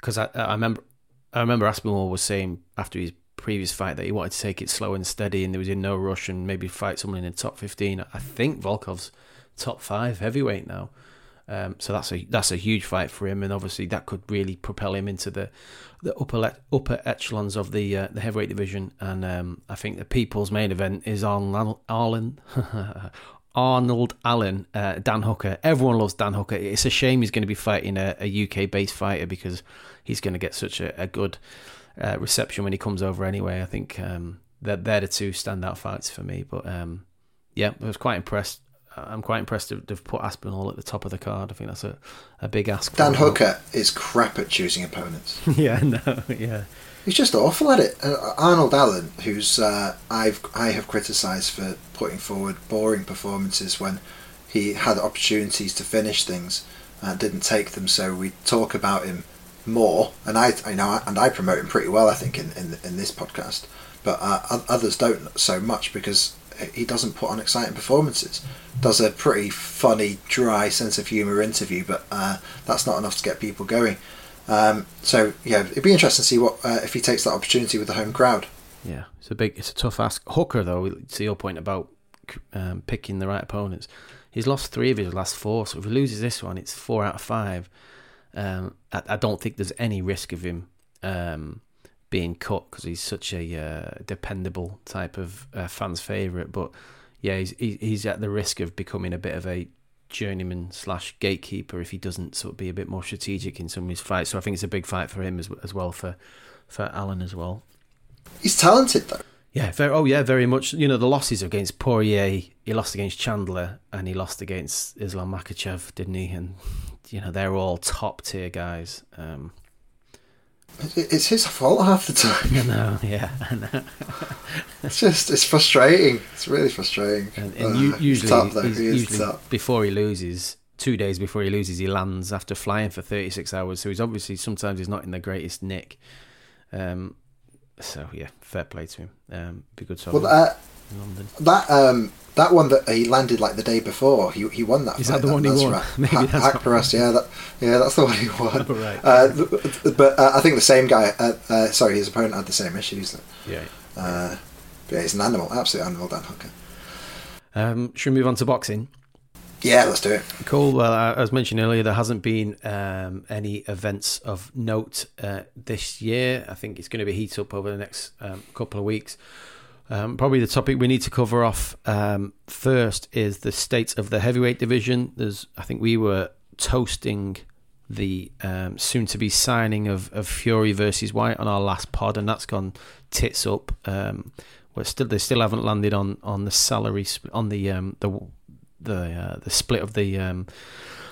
Because I, I remember I remember Aspinall was saying after his previous fight that he wanted to take it slow and steady, and there was in no rush, and maybe fight someone in the top fifteen. I think Volkov's top five heavyweight now. Um, so that's a that's a huge fight for him, and obviously that could really propel him into the the upper le- upper echelons of the uh, the heavyweight division. And um, I think the people's main event is Arnold Allen, Arnold Allen, uh, Dan Hooker. Everyone loves Dan Hooker. It's a shame he's going to be fighting a, a UK based fighter because he's going to get such a, a good uh, reception when he comes over. Anyway, I think um, they're, they're the two standout fights for me. But um, yeah, I was quite impressed. I'm quite impressed to have put Aspinall at the top of the card. I think that's a, a big ask. Dan. Hooker is crap at choosing opponents. yeah, no, yeah. He's just awful at it. Uh, Arnold Allen, who's uh, I've I have criticised for putting forward boring performances when he had opportunities to finish things and didn't take them. So we talk about him more, and I I know and I promote him pretty well. I think in in, in this podcast, but uh, others don't so much because he doesn't put on exciting performances. Does a pretty funny, dry sense of humour interview, but uh, that's not enough to get people going. Um, so yeah, it'd be interesting to see what uh, if he takes that opportunity with the home crowd. Yeah, it's a big, it's a tough ask. Hooker, though, to your point about um, picking the right opponents, he's lost three of his last four. So if he loses this one, it's four out of five. Um, I, I don't think there's any risk of him um, being cut because he's such a uh, dependable type of uh, fans' favourite. But yeah, he's he's at the risk of becoming a bit of a journeyman slash gatekeeper if he doesn't sort of be a bit more strategic in some of his fights. So I think it's a big fight for him as as well for for Allen as well. He's talented though. Yeah, very, oh yeah, very much. You know, the losses against Poirier, he lost against Chandler, and he lost against Islam Makhachev, didn't he? And you know, they're all top tier guys. Um, It's his fault half the time. I know, yeah, I know. It's just it's frustrating. It's really frustrating. And, and Uh, usually, top, though. He usually before he loses, two days before he loses, he lands after flying for thirty six hours. So he's obviously sometimes he's not in the greatest nick. Um, so yeah, fair play to him. Um, be good to Well, uh, in London. that um, that one that he landed like the day before, he he won that. Is fight, that the one he won? Maybe Ha- that's yeah, that yeah, that's the one he won. Oh, right. Uh, but uh, I think the same guy. Uh, uh, sorry, his opponent had the same issues. Yeah. Uh, but yeah, he's an animal, absolute animal, Dan Hooker. Um, should we move on to boxing? Yeah, let's do it. Cool. Well, uh, as mentioned earlier, there hasn't been um, any events of note uh, this year. I think it's going to be heat up over the next um, couple of weeks. Um, probably the topic we need to cover off um, first is the state of the heavyweight division. There's, I think we were toasting the um, soon-to-be signing of, of Fury versus Whyte on our last pod, and that's gone tits up. Um, we're still they still haven't landed on, on the salary on the um, the the uh, the split of the um,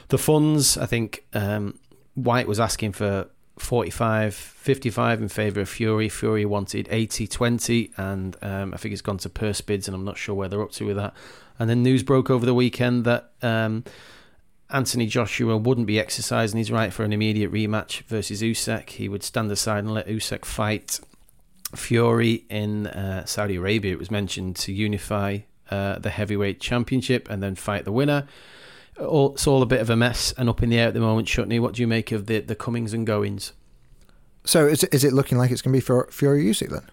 the funds. I think um, Whyte was asking for 45 55 in favour of Fury. Fury wanted 80 20, and um, I think it's gone to purse bids, and I'm not sure where they're up to with that. And then news broke over the weekend that um, Anthony Joshua wouldn't be exercising his right for an immediate rematch versus Usyk. He would stand aside and let Usyk fight Fury in uh, Saudi Arabia. It was mentioned to unify uh, the heavyweight championship and then fight the winner. All, it's all a bit of a mess and up in the air at the moment. Shutney, what do you make of the, the comings and goings? So is it, is it looking like it's going to be for Fury Usyk then?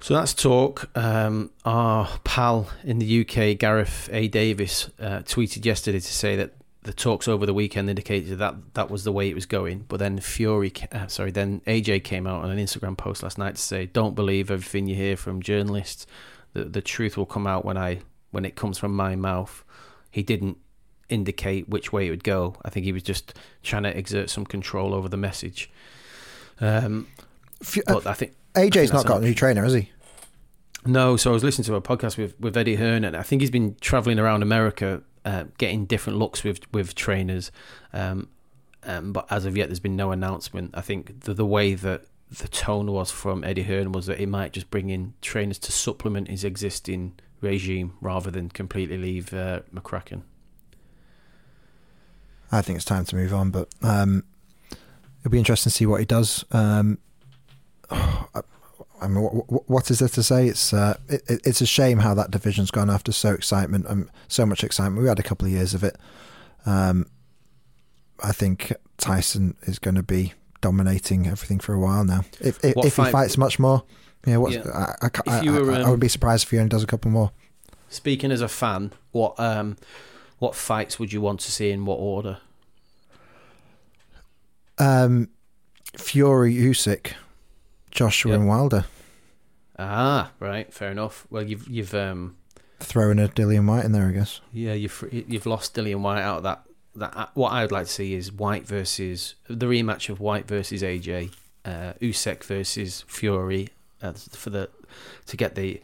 So that's talk. Um, our pal in the UK, Gareth A. Davis, uh, tweeted yesterday to say that the talks over the weekend indicated that that was the way it was going. But then Fury, uh, sorry, then AJ came out on an Instagram post last night to say, "Don't believe everything you hear from journalists. The the truth will come out when I when it comes from my mouth." He didn't indicate which way it would go. I think he was just trying to exert some control over the message. Um, F- but I think AJ's I think not got a new trainer, has he? No, so I was listening to a podcast with, with Eddie Hearn, and I think he's been traveling around America, uh, getting different looks with with trainers. Um, um, but as of yet, there's been no announcement. I think the the way that the tone was from Eddie Hearn was that he might just bring in trainers to supplement his existing regime rather than completely leave uh, McCracken. I think it's time to move on, but um, it'll be interesting to see what he does. Um, I mean, what, what is there to say? It's uh, it, it's a shame how that division's gone after so excitement and um, so much excitement. We had a couple of years of it. Um, I think Tyson is going to be dominating everything for a while now. If if, if fight, he fights much more, yeah, yeah. I, I, I, were, um, I, would be surprised if he only does a couple more. Speaking as a fan, what um, what fights would you want to see in what order? Um, Fury Usyk, Joshua yep. and Wilder. Ah, right, fair enough. Well, you've you've um, throwing a Dillian Whyte in there, I guess. Yeah, you've you've lost Dillian Whyte out of that. That uh, what I would like to see is Whyte versus the rematch of Whyte versus AJ, uh, Usyk versus Fury uh, for the to get the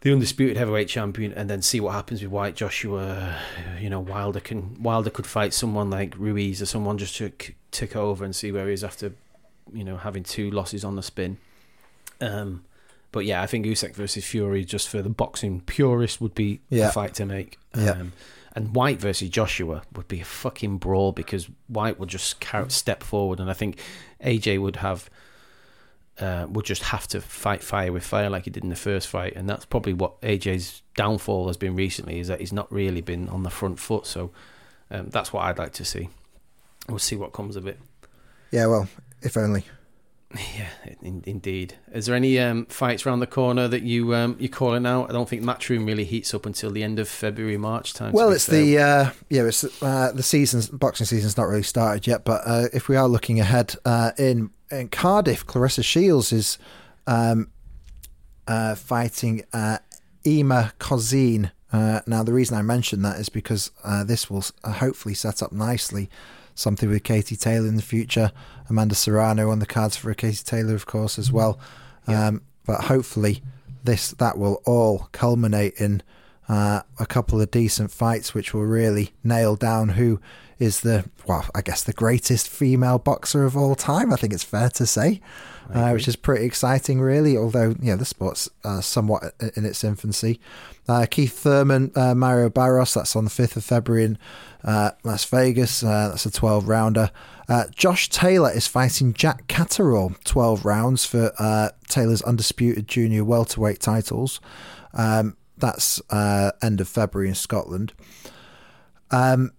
the undisputed heavyweight champion, and then see what happens with Whyte Joshua. You know, Wilder can Wilder could fight someone like Ruiz or someone just to tick over and see where he is after, you know, having two losses on the spin. Um, but yeah, I think Usyk versus Fury, just for the boxing purist, would be yeah. a fight to make. Yeah. Um, and Whyte versus Joshua would be a fucking brawl because Whyte would just step forward, and I think AJ would have uh, would just have to fight fire with fire like he did in the first fight, and that's probably what AJ's downfall has been recently is that he's not really been on the front foot. So um, that's what I'd like to see. We'll see what comes of it. Yeah, well, if only. Yeah, in, indeed. Is there any um, fights around the corner that you um, you're calling out? I don't think Matchroom really heats up until the end of February, March time. Well, it's fair. the uh, yeah, it's uh, the season's boxing season's not really started yet. But uh, if we are looking ahead uh, in in Cardiff, Claressa Shields is um, uh, fighting uh, Ema Kozin. now, the reason I mention that is because this will hopefully set up nicely something with Katie Taylor in the future. Amanda Serrano on the cards for Katie Taylor, of course, as well. Yeah. Um, but hopefully, this that will all culminate in uh, a couple of decent fights, which will really nail down who is the well, I guess the greatest female boxer of all time. I think it's fair to say, uh, which is pretty exciting, really. Although yeah, the sport's uh, somewhat in its infancy. Uh, Keith Thurman, uh, Mario Barrios. That's on the fifth of February in uh, Las Vegas. Uh, that's a twelve rounder. Josh Taylor is fighting Jack Catterall, twelve rounds for Taylor's undisputed junior welterweight titles. Um, that's end of February in Scotland. Um,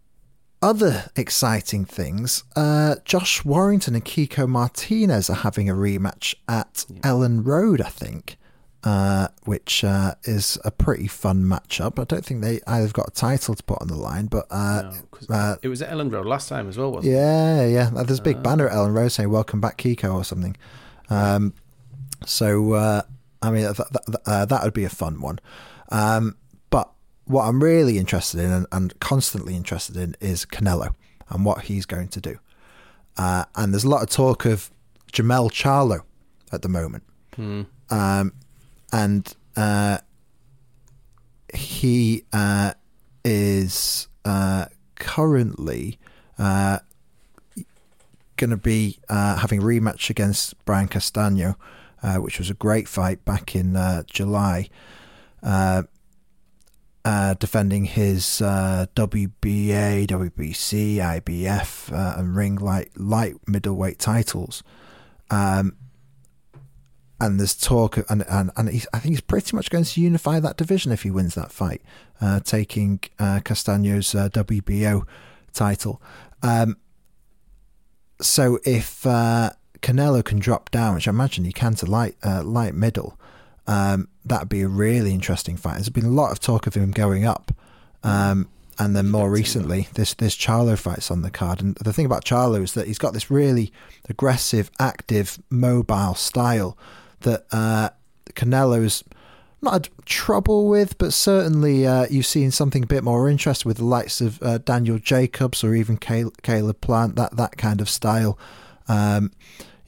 other exciting things, uh, Josh Warrington and Kiko Martinez are having a rematch at yeah. Elland Road, I think, uh, which uh, is a pretty fun matchup. I don't think they either got a title to put on the line, but uh, no, uh, it was at Elland Road last time as well, wasn't yeah, it? Yeah, yeah. There's a big ah. banner at Elland Road saying "Welcome back, Kiko" or something. Um, so, uh, I mean, that, that, that would be a fun one. Um, what I'm really interested in and, and, constantly interested in is Canelo and what he's going to do. Uh, and there's a lot of talk of Jermell Charlo at the moment. Hmm. Um, and uh, he uh, is uh, currently uh, going to be uh, having a rematch against Brian Castano, which was a great fight back in July. Uh, defending his uh, WBA, WBC, IBF, uh, and ring light light middleweight titles. Um, and there's talk, and and, and he's, I think he's pretty much going to unify that division if he wins that fight, uh, taking uh, Castaño's uh, WBO title. Um, so if Canelo can drop down, which I imagine he can to light light middle, um, that'd be a really interesting fight. There's been a lot of talk of him going up. Um, and then more recently, this this Charlo fight's on the card. And the thing about Charlo is that he's got this really aggressive, active, mobile style that uh, Canelo's not had trouble with, but certainly uh, you've seen something a bit more interesting with the likes of uh, Daniel Jacobs or even Caleb Plant, that that kind of style. Um,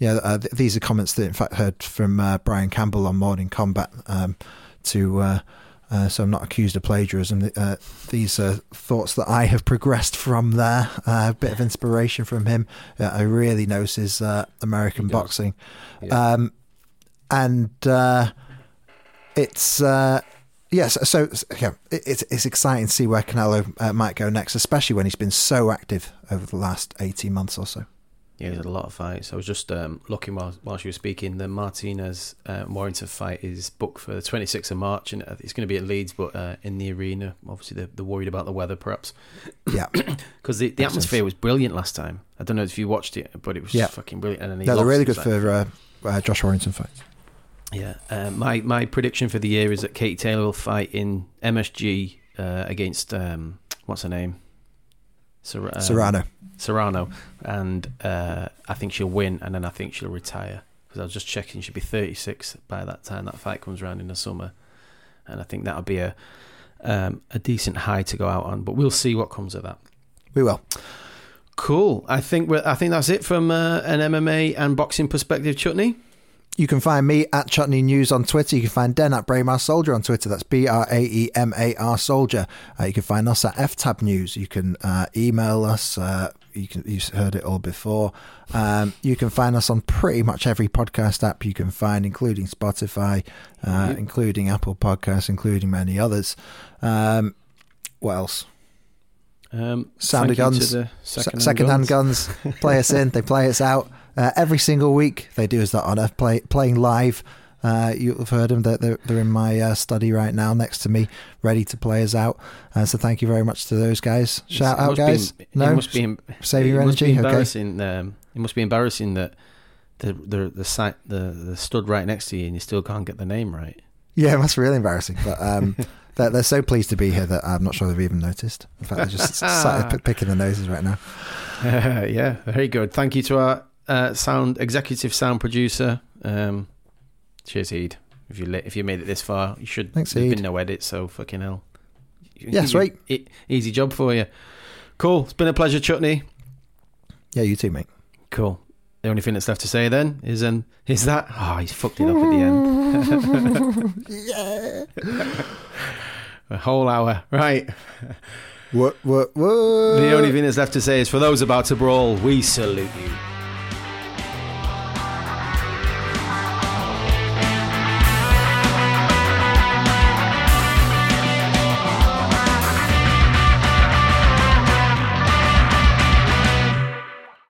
yeah, uh, th- these are comments that in fact heard from uh, Brian Campbell on Morning Combat um, to uh, uh, so I'm not accused of plagiarism. Uh, these are thoughts that I have progressed from there. Uh, a bit of inspiration from him. Uh, I really uh, American boxing, yeah. um, and uh, it's yes. So yeah, it's it's exciting to see where Canelo might go next, especially when he's been so active over the last 18 months or so. Yeah, there's a lot of fights. I was just um, looking while while she was speaking. The Martinez uh, Warrington fight is booked for the 26th of March, and it's going to be at Leeds, but uh, in the arena. Obviously, they're, they're worried about the weather, perhaps. Yeah, because the, the atmosphere was brilliant last time. I don't know if you watched it, but it was yeah. fucking brilliant. And yeah, they're really good for uh, uh, Josh Warrington fights. Yeah, uh, my my prediction for the year is that Kate Taylor will fight in MSG uh, against um, what's her name, Ser- um, Serrano. Serrano, and uh, I think she'll win, and then I think she'll retire because I was just checking she'll be 36 by that time that fight comes around in the summer, and I think that'll be a um, a decent high to go out on. But we'll see what comes of that. We will. Cool. I think we I think that's it from uh, an MMA and boxing perspective, Chutney. You can find me at Chutney News on Twitter. You can find Den at Braemar Soldier on Twitter. That's B R A E M A R Soldier. Uh, you can find us at FTAB News. You can uh, email us. Uh, you can you've heard it all before. Um, you can find us on pretty much every podcast app you can find, including Spotify, uh, including Apple Podcasts, including many others. Um, what else? Um, Sound of guns, second-hand, second-hand guns. guns. play us in. They play us out. Uh, every single week they do us that honour, play, playing live. Uh, you'll have heard them. They're, they're in my uh, study right now next to me, ready to play us out. Uh, so thank you very much to those guys. Shout out, guys. Be, no, it must be saving your energy. embarrassing. Okay. Um, it must be embarrassing that the the the site the the stood right next to you and you still can't get the name right. Yeah, that's really embarrassing. But um, they're, they're so pleased to be here that I'm not sure they've even noticed. In fact, they're just sat picking their noses right now. yeah, very good. Thank you to our uh, sound executive sound producer. Um, cheers, Heed. If you if you made it this far, you should. Thanks, There's Heed. been no edit, so fucking hell. Yeah, sweet. E- easy job for you. Cool. It's been a pleasure, Chutney. Yeah, you too, mate. Cool. The only thing that's left to say then is um is that oh he's fucked it up at the end. yeah. a whole hour, right? What what what? The only thing that's left to say is for those about to brawl, we salute you.